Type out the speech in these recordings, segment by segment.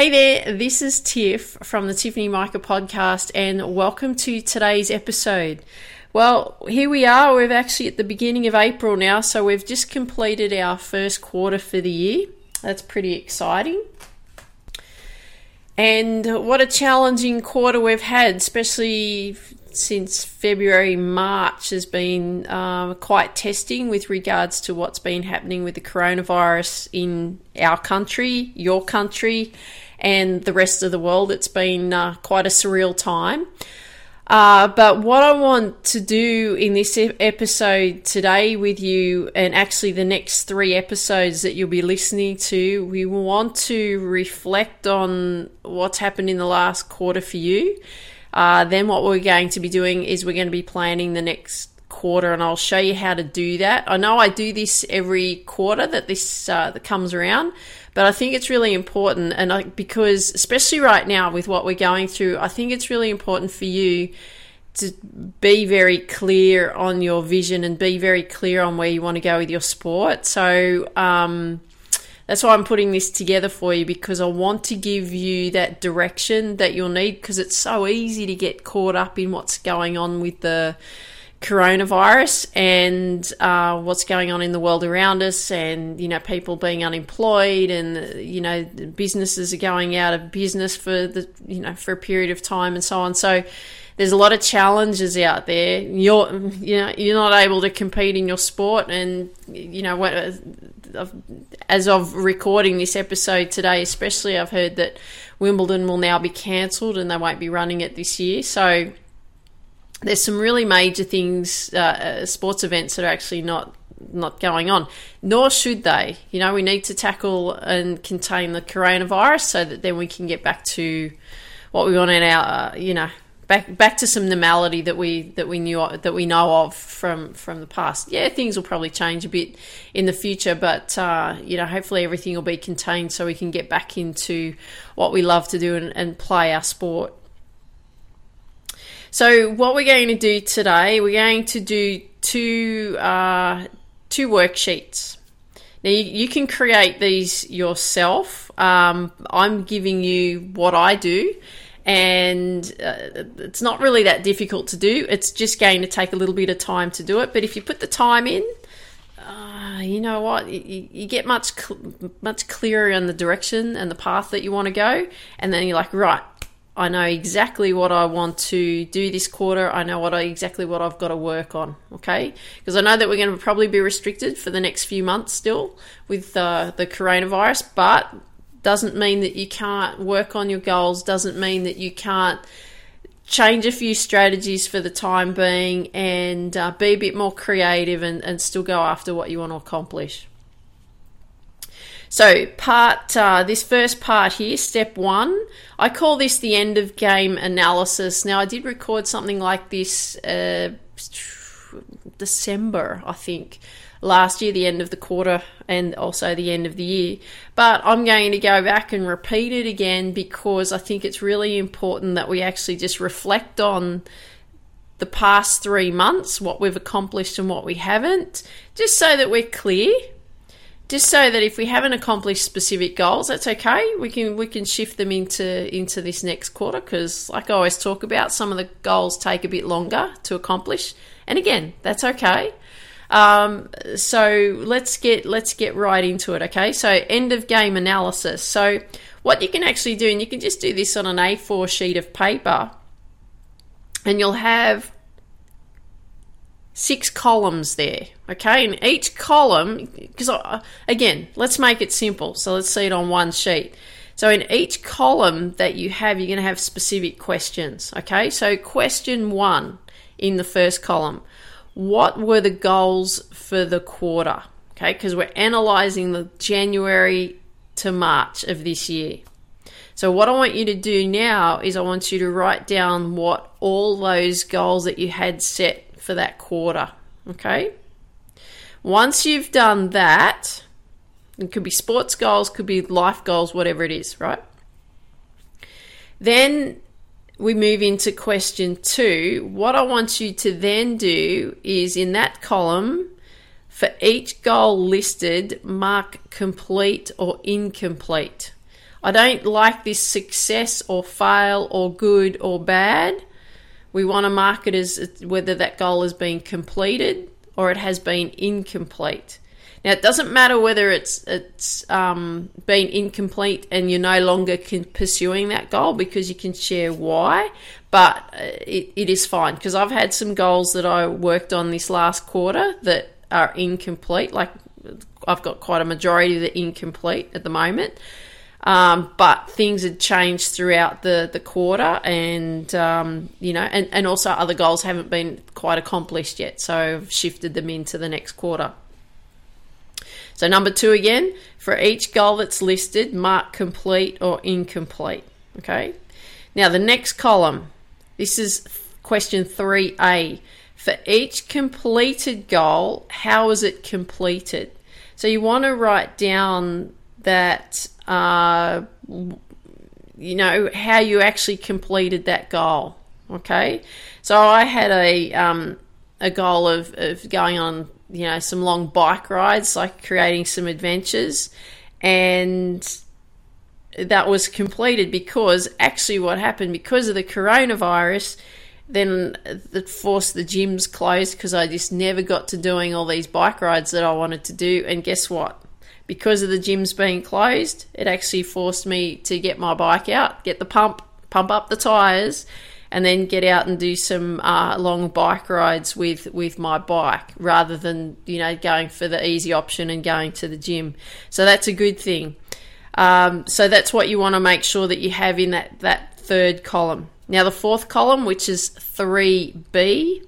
Hey there, this is Tiff from the Tiffany Micah podcast, and welcome to today's episode. Well, here we are. We're actually at the beginning of April now, so we've just completed our first quarter for the year. That's pretty exciting. And what a challenging quarter we've had, especially since February, March has been uh, quite testing with regards to what's been happening with the coronavirus in our country, your country, and the rest of the world. It's been uh, quite a surreal time. Uh, but what I want to do in this episode today with you, and actually the next three episodes that you'll be listening to, we want to reflect on what's happened in the last quarter for you. Uh, then, what we're going to be doing is we're going to be planning the next quarter, and I'll show you how to do that. I know I do this every quarter that this uh, that comes around, but I think it's really important, and I, because especially right now with what we're going through, I think it's really important for you to be very clear on your vision and be very clear on where you want to go with your sport. So. Um, that's why I'm putting this together for you because I want to give you that direction that you'll need because it's so easy to get caught up in what's going on with the coronavirus and uh, what's going on in the world around us, and you know people being unemployed, and you know businesses are going out of business for the you know for a period of time, and so on. So there's a lot of challenges out there. You're you know you're not able to compete in your sport, and you know. As of recording this episode today, especially, I've heard that Wimbledon will now be cancelled and they won't be running it this year. So there's some really major things, uh, uh, sports events that are actually not not going on. Nor should they. You know, we need to tackle and contain the coronavirus so that then we can get back to what we want in our, uh, you know, back back to some normality that we that we knew that we know of from from the past. Yeah, things will probably change a bit in the future, but uh, you know, hopefully everything will be contained so we can get back into what we love to do and, and play our sport. So, what we're going to do today, we're going to do two uh, two worksheets. Now, you, you, can create these yourself. Um, I'm giving you what I do, and uh, it's not really that difficult to do. It's just going to take a little bit of time to do it. But if you put the time in, uh, you know what? You, you get much cl- much clearer on the direction and the path that you want to go, and then you're like, right, I know exactly what I want to do this quarter. I know what I, exactly what I've got to work on. Okay, because I know that we're going to probably be restricted for the next few months still with uh, the coronavirus, but doesn't mean that you can't work on your goals. Doesn't mean that you can't change a few strategies for the time being and uh, be a bit more creative and, and still go after what you want to accomplish. So, part uh, this first part here, step one, I call this the end of game analysis. Now, I did record something like this uh, December, I think, last year, the end of the quarter, and also the end of the year. But I'm going to go back and repeat it again because I think it's really important that we actually just reflect on the past three months, what we've accomplished and what we haven't, just so that we're clear just so that if we haven't accomplished specific goals, that's okay. We can we can shift them into into this next quarter because, like I always talk about, some of the goals take a bit longer to accomplish, and again, that's okay. Um, so let's get let's get right into it. Okay, so end of game analysis. So what you can actually do, and you can just do this on an A4 sheet of paper, and you'll have six columns there. Okay, and each column, because again, let's make it simple. So let's see it on one sheet. So in each column that you have, you're going to have specific questions. Okay, so question one in the first column what were the goals for the quarter? Okay, because we're analyzing the January to March of this year. So, what I want you to do now is I want you to write down what all those goals that you had set for that quarter. Okay? Once you've done that, it could be sports goals, could be life goals, whatever it is, right? Then we move into question two. What I want you to then do is in that column, for each goal listed, mark complete or incomplete. I don't like this success or fail or good or bad. We want to mark it as whether that goal has been completed or it has been incomplete. Now, it doesn't matter whether it's it's um, been incomplete and you're no longer pursuing that goal because you can share why, but uh, it, it is fine because I've had some goals that I worked on this last quarter that are incomplete. Like I've got quite a majority that are incomplete at the moment. Um, but things had changed throughout the, the quarter, and um, you know, and, and also other goals haven't been quite accomplished yet, so I've shifted them into the next quarter. So, number two again, for each goal that's listed, mark complete or incomplete. Okay. Now, the next column, this is question 3a. For each completed goal, how is it completed? So, you want to write down that, uh, you know, how you actually completed that goal. Okay. So, I had a, um, a goal of, of going on you know some long bike rides, like creating some adventures, and that was completed because actually what happened because of the coronavirus then that forced the gyms closed because I just never got to doing all these bike rides that I wanted to do. And guess what? Because of the gyms being closed, it actually forced me to get my bike out, get the pump, pump up the tires, and then get out and do some uh, long bike rides with with my bike rather than you know going for the easy option and going to the gym. So that's a good thing. Um, so that's what you want to make sure that you have in that that third column. Now the fourth column, which is three B,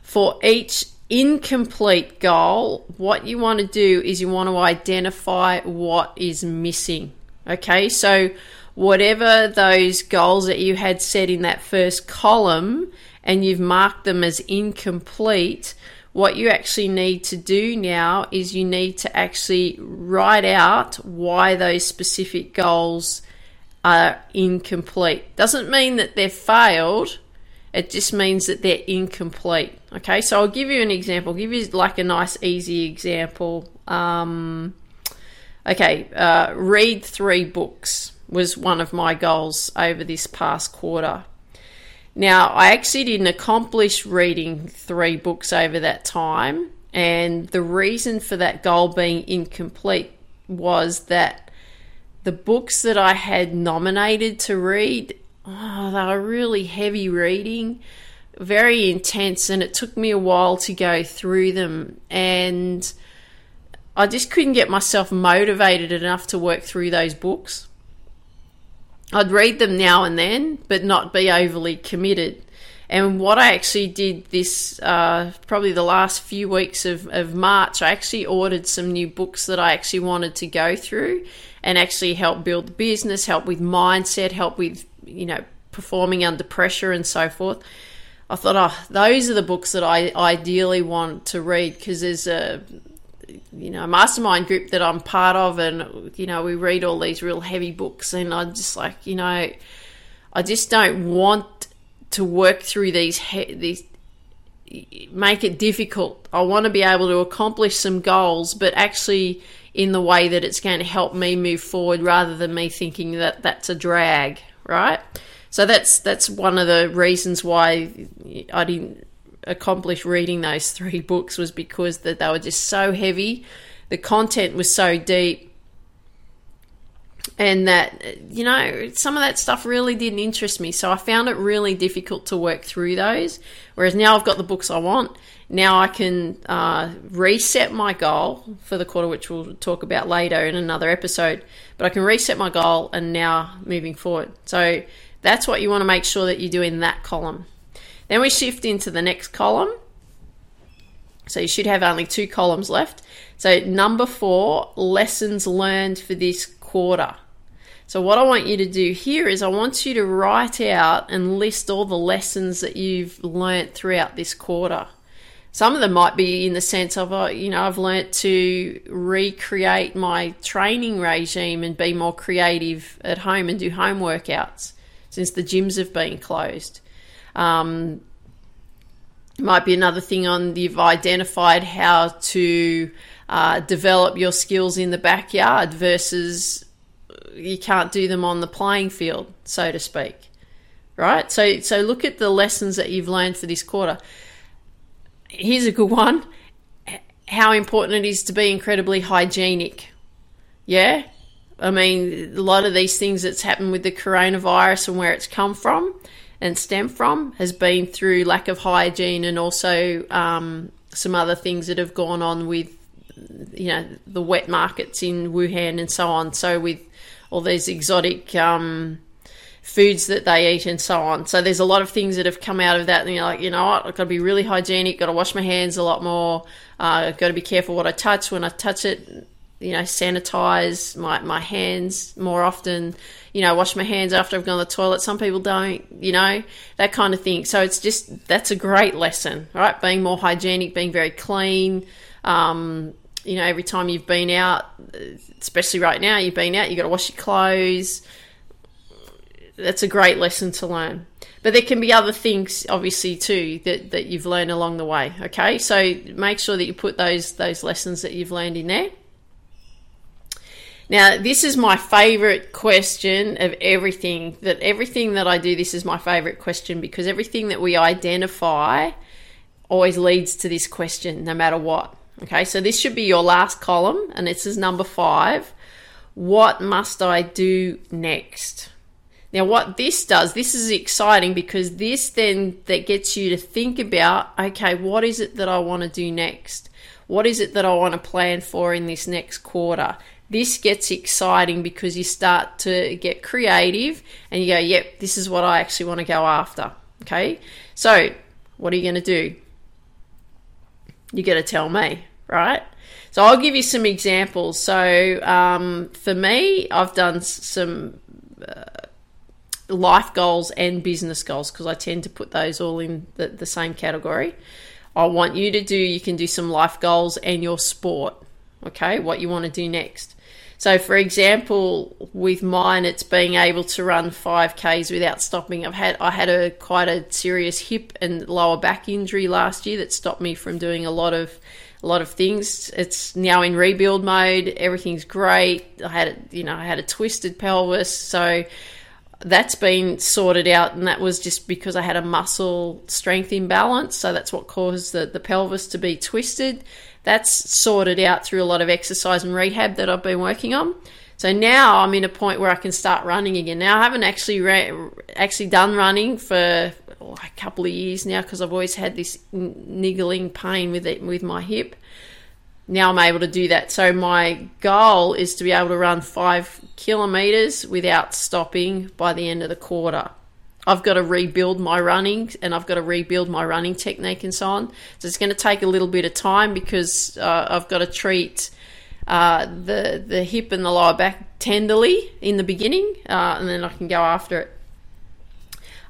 for each incomplete goal, what you want to do is you want to identify what is missing. Okay, so whatever those goals that you had set in that first column and you've marked them as incomplete, what you actually need to do now is you need to actually write out why those specific goals are incomplete. Doesn't mean that they've failed, it just means that they're incomplete. Okay, so I'll give you an example, I'll give you like a nice, easy example. Um, okay, uh, read three books was one of my goals over this past quarter. Now, I actually didn't accomplish reading three books over that time, and the reason for that goal being incomplete was that the books that I had nominated to read, oh, they were really heavy reading, very intense, and it took me a while to go through them. And I just couldn't get myself motivated enough to work through those books. I'd read them now and then, but not be overly committed. And what I actually did this, uh, probably the last few weeks of, of March, I actually ordered some new books that I actually wanted to go through and actually help build the business, help with mindset, help with, you know, performing under pressure and so forth. I thought, oh, those are the books that I ideally want to read because there's a you know mastermind group that I'm part of, and you know we read all these real heavy books, and I just like you know I just don't want to work through these he- these make it difficult. I want to be able to accomplish some goals, but actually in the way that it's going to help me move forward rather than me thinking that that's a drag, right? So that's that's one of the reasons why I didn't accomplish reading those three books was because that they were just so heavy, the content was so deep, and that you know some of that stuff really didn't interest me. So i found it really difficult to work through those. Whereas now i've got the books i want now i can uh, reset my goal for the quarter which we'll talk about later in another episode but i can reset my goal and now moving forward. So that's what you want to make sure that you do in that column. Then we shift into the next column. So you should have only two columns left. So number four lessons learned for this quarter. So, what I want you to do here is I want you to write out and list all the lessons that you've learnt throughout this quarter. Some of them might be in the sense of, uh, you know, I've learnt to recreate my training regime and be more creative at home and do home workouts since the gyms have been closed. Um, might be another thing on you've identified how to uh, develop your skills in the backyard versus you can't do them on the playing field, so to speak. Right? So so look at the lessons that you've learned for this quarter. Here's a good one. How important it is to be incredibly hygienic. Yeah? I mean, a lot of these things that's happened with the coronavirus and where it's come from and stemmed from has been through lack of hygiene and also um, some other things that have gone on with, you know, the wet markets in Wuhan and so on. So with all these exotic um, foods that they eat and so on. So there's a lot of things that have come out of that. And you're like, you know what, I've got to be really hygienic, got to wash my hands a lot more, uh, got to be careful what I touch when I touch it. You know, sanitize my, my hands more often. You know, wash my hands after I've gone to the toilet. Some people don't, you know, that kind of thing. So it's just, that's a great lesson, right? Being more hygienic, being very clean, um, you know, every time you've been out, especially right now, you've been out, you've got to wash your clothes. That's a great lesson to learn. But there can be other things, obviously, too, that, that you've learned along the way. Okay, so make sure that you put those those lessons that you've learned in there. Now, this is my favorite question of everything. That everything that I do, this is my favorite question because everything that we identify always leads to this question, no matter what. Okay, so this should be your last column, and this is number five. What must I do next? Now, what this does, this is exciting because this then that gets you to think about, okay, what is it that I want to do next? What is it that I want to plan for in this next quarter? This gets exciting because you start to get creative and you go, yep, this is what I actually want to go after. Okay, so what are you going to do? you got to tell me, right? So I'll give you some examples. So um, for me, I've done some uh, life goals and business goals because I tend to put those all in the, the same category. I want you to do, you can do some life goals and your sport, okay? What you want to do next. So, for example, with mine, it's being able to run five k's without stopping. I've had I had a quite a serious hip and lower back injury last year that stopped me from doing a lot of a lot of things. It's now in rebuild mode. Everything's great. I had you know I had a twisted pelvis, so that's been sorted out, and that was just because I had a muscle strength imbalance. So that's what caused the, the pelvis to be twisted that's sorted out through a lot of exercise and rehab that I've been working on. So now I'm in a point where I can start running again. Now I haven't actually ra- actually done running for oh, a couple of years now because I've always had this niggling pain with it with my hip. Now I'm able to do that. So my goal is to be able to run five kilometers without stopping by the end of the quarter. I've got to rebuild my running and I've got to rebuild my running technique and so on. So it's going to take a little bit of time because uh, I've got to treat uh, the the hip and the lower back tenderly in the beginning, uh, and then I can go after it.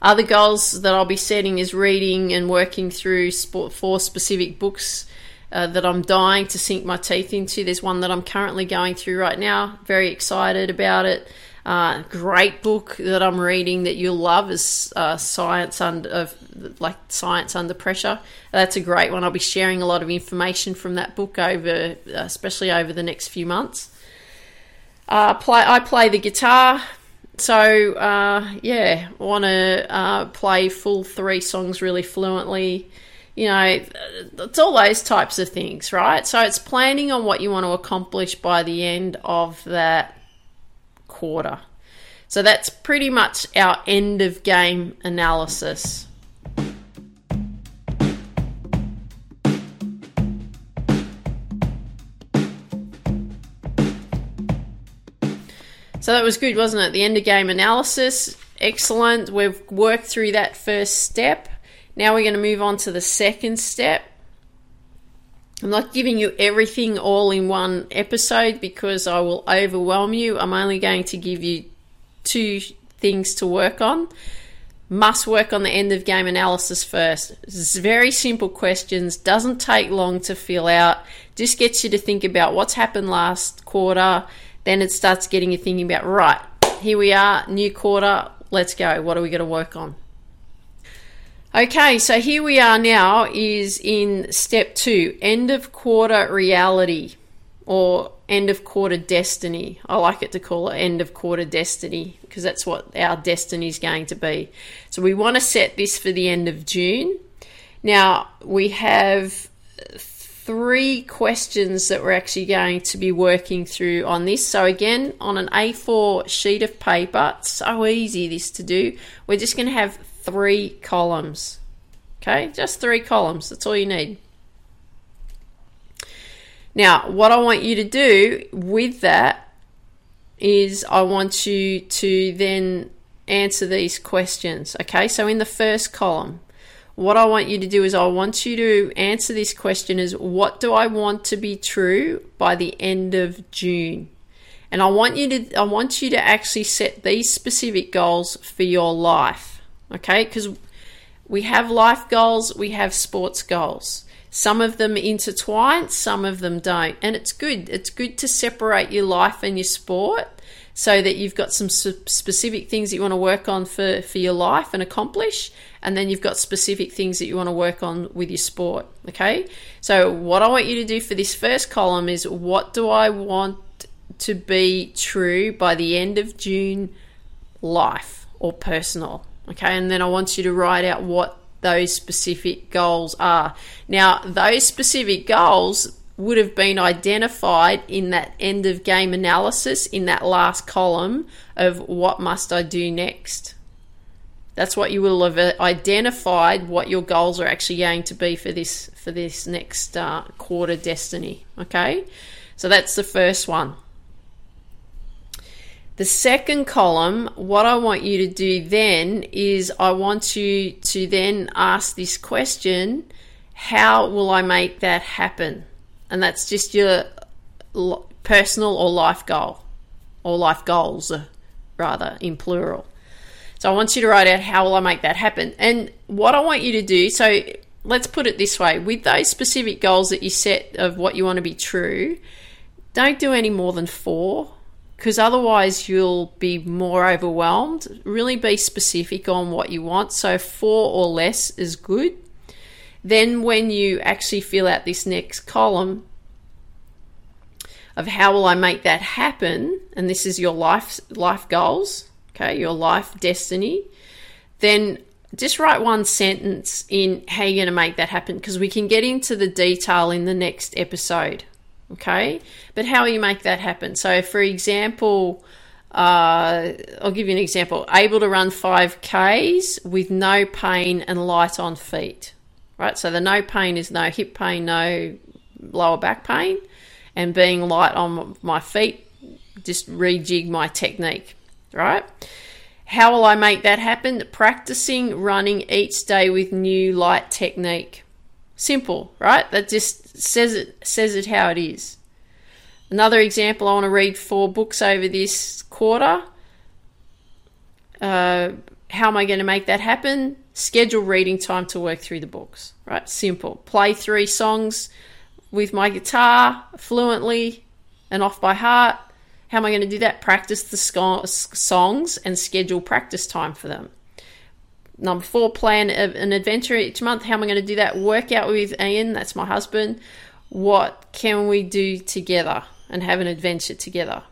Other goals that I'll be setting is reading and working through sport, four specific books uh, that I'm dying to sink my teeth into. There's one that I'm currently going through right now. Very excited about it. Uh, great book that I'm reading that you'll love is uh, Science Under like Science Under Pressure. That's a great one. I'll be sharing a lot of information from that book over, especially over the next few months. Uh, play I play the guitar, so uh, yeah, want to uh, play full three songs really fluently. You know, it's all those types of things, right? So it's planning on what you want to accomplish by the end of that quarter. So that's pretty much our end of game analysis. So that was good, wasn't it? The end of game analysis, excellent. We've worked through that first step. Now we're going to move on to the second step. I'm not giving you everything all in one episode because I will overwhelm you. I'm only going to give you two things to work on. Must work on the end of game analysis first. It's very simple questions, doesn't take long to fill out, just gets you to think about what's happened last quarter. Then it starts getting you thinking about, right, here we are, new quarter, let's go. What are we going to work on? Okay, so here we are now is in step two, end of quarter reality or end of quarter destiny. I like it to call it end of quarter destiny because that's what our destiny is going to be. So we want to set this for the end of June. Now we have three questions that we're actually going to be working through on this. So again, on an A4 sheet of paper, so easy this to do. We're just going to have three columns. Okay, just three columns. That's all you need. Now, what I want you to do with that is I want you to then answer these questions. Okay, so in the first column, what I want you to do is I want you to answer this question is what do I want to be true by the end of June? And I want you to I want you to actually set these specific goals for your life okay? Because we have life goals, we have sports goals. Some of them intertwine, some of them don't. And it's good. It's good to separate your life and your sport so that you've got some specific things that you want to work on for, for your life and accomplish. And then you've got specific things that you want to work on with your sport. Okay. So, what I want you to do for this first column is what do I want to be true by the end of June, life or personal? Okay, and then I want you to write out what those specific goals are. Now, those specific goals would have been identified in that end of game analysis in that last column of what must I do next. That's what you will have identified what your goals are actually going to be for this for this next uh, quarter destiny. Okay, so that's the first one. The second column, what I want you to do then is I want you to then ask this question how will I make that happen? And that's just your personal or life goal, or life goals, rather, in plural. So I want you to write out how will I make that happen? And what I want you to do, so let's put it this way with those specific goals that you set of what you want to be true, don't do any more than four because otherwise you'll be more overwhelmed. Really be specific on what you want. So, four or less is good. Then, when you actually fill out this next column of how will I make that happen, and this is your life life goals, okay, your life destiny, then just write one sentence in how you're going to make that happen because we can get into the detail in the next episode. Okay, but how will you make that happen? So, for example, uh, I'll give you an example. Able to run 5Ks with no pain and light on feet. Right, so the no pain is no hip pain, no lower back pain, and being light on my feet, just rejig my technique. Right, how will I make that happen? Practicing running each day with new light technique. Simple, right? That just says it says it how it is. Another example, I want to read four books over this quarter. Uh, how am I going to make that happen? Schedule reading time to work through the books. Right, simple. Play three songs with my guitar fluently and off by heart. How am I going to do that? Practice the songs and schedule practice time for them. Number four, plan an adventure each month. How am I going to do that? Work out with Ian, that's my husband. What can we do together and have an adventure together?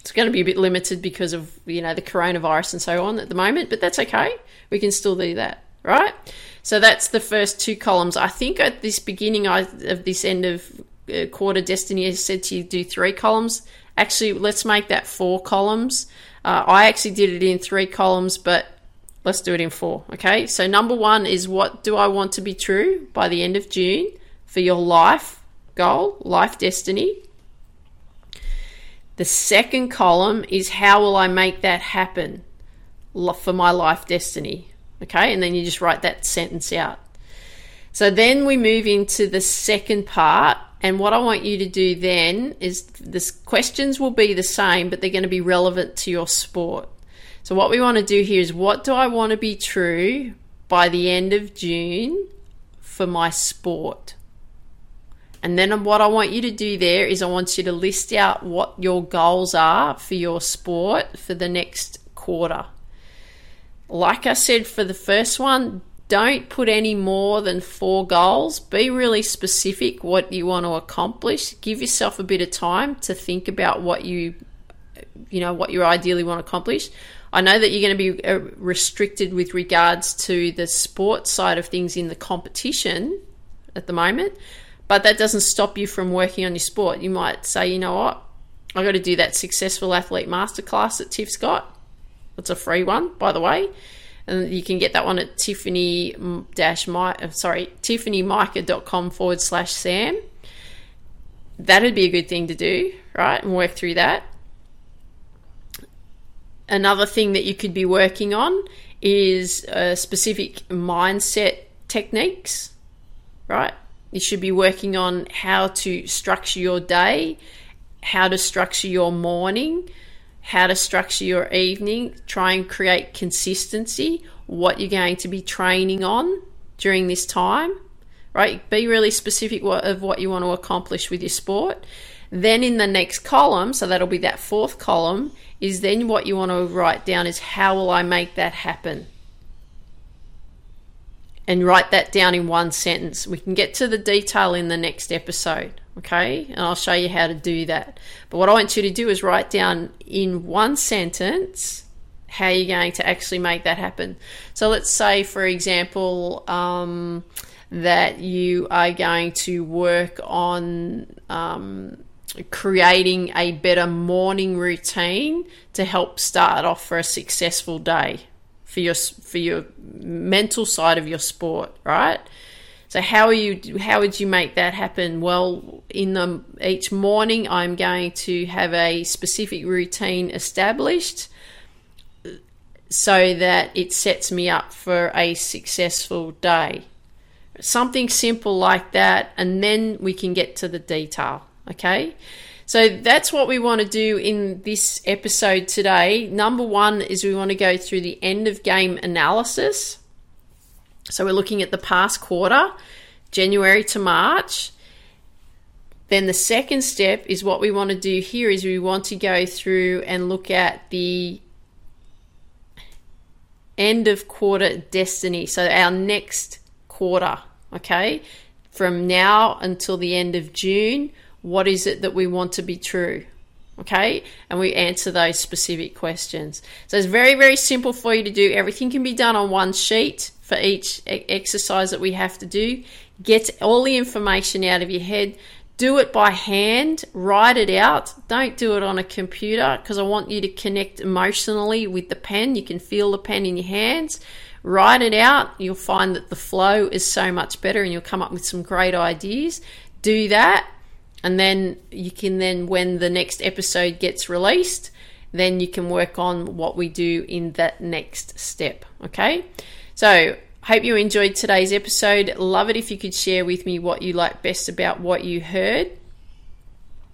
It's going to be a bit limited because of you know the coronavirus and so on at the moment, but that's okay. We can still do that, right? So that's the first two columns. I think at this beginning of this end of uh, quarter destiny, I said to you do three columns. Actually, let's make that four columns. Uh, I actually did it in three columns, but let's do it in four. Okay, so number one is what do I want to be true by the end of June for your life goal, life destiny. The second column is how will I make that happen for my life destiny. Okay, and then you just write that sentence out. So then we move into the second part, and what I want you to do then is the questions will be the same, but they're going to be relevant to your sport. So what we want to do here is what do I want to be true by the end of June for my sport? And then what I want you to do there is I want you to list out what your goals are for your sport for the next quarter. Like I said for the first one, don't put any more than four goals. Be really specific what you want to accomplish. Give yourself a bit of time to think about what you you know what you ideally want to accomplish. I know that you're going to be uh, restricted with regards to the sports side of things in the competition at the moment, but that doesn't stop you from working on your sport. You might say, you know what, I've got to do that successful athlete masterclass that Tiff's got. It's a free one, by the way. And you can get that one at Tiffany dash my uh, sorry, tiffanymica.com forward slash SAM. That'd be a good thing to do, right? And work through that. Another thing that you could be working on is uh, specific mindset techniques, right? You should be working on how to structure your day, how to structure your morning, how to structure your evening, try and create consistency, what you're going to be training on during this time, right? Be really specific of what you want to accomplish with your sport. Then in the next column, so that'll be that fourth column, is then what you want to write down is how will I make that happen? And write that down in one sentence. We can get to the detail in the next episode okay? And I'll show you how to do that. But what I want you to do is write down in one sentence how you're going to actually make that happen. So let's say, for example, um, that you are going to work on um, creating a better morning routine to help start off for a successful day for your for your mental side of your sport, right? So how are you? How would you make that happen? Well, in the each morning, I'm going to have a specific routine established, so that it sets me up for a successful day. Something simple like that, and then we can get to the detail. Okay. So that's what we want to do in this episode today. Number one is we want to go through the end of game analysis. So we're looking at the past quarter, January to March. Then the second step is what we want to do here is we want to go through and look at the end of quarter destiny. So our next quarter, okay? From now until the end of June, what is it that we want to be true? Okay, and we answer those specific questions. So it's very, very simple for you to do. Everything can be done on one sheet for each exercise that we have to do. Get all the information out of your head. Do it by hand, write it out. Don't do it on a computer because I want you to connect emotionally with the pen. You can feel the pen in your hands. Write it out. You'll find that the flow is so much better and you'll come up with some great ideas. Do that. And then you can then, when the next episode gets released, then you can work on what we do in that next step. Okay. So, hope you enjoyed today's episode. Love it if you could share with me what you like best about what you heard.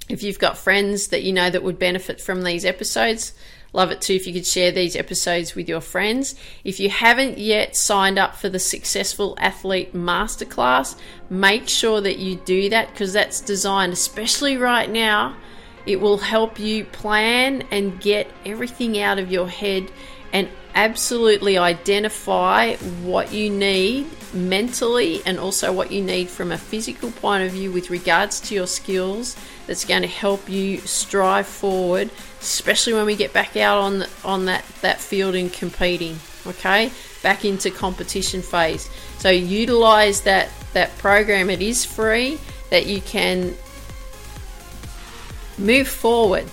If you've got friends that you know that would benefit from these episodes, love it too if you could share these episodes with your friends. If you haven't yet signed up for the Successful Athlete Masterclass, make sure that you do that because that's designed, especially right now, it will help you plan and get everything out of your head and absolutely identify what you need mentally and also what you need from a physical point of view with regards to your skills that's going to help you strive forward especially when we get back out on on that that field and competing okay back into competition phase so utilize that that program it is free that you can move forward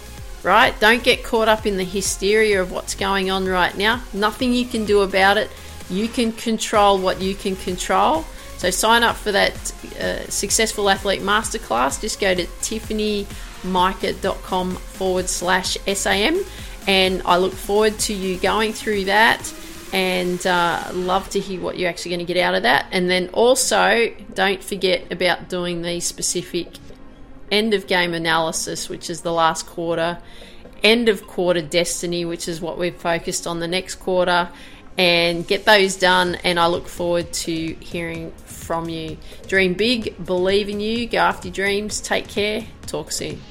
right? Don't get caught up in the hysteria of what's going on right now. Nothing you can do about it. You can control what you can control. So sign up for that uh, Successful Athlete Masterclass. Just go to tiffanymica.com forward slash SAM. And I look forward to you going through that and uh, love to hear what you're actually going to get out of that. And then also, don't forget about doing the specific end of game analysis, which is the last quarter, end of quarter destiny, which is what we've focused on the next quarter, and get those done. And I look forward to hearing from you. Dream big, believe in you, go after your dreams, take care, talk soon.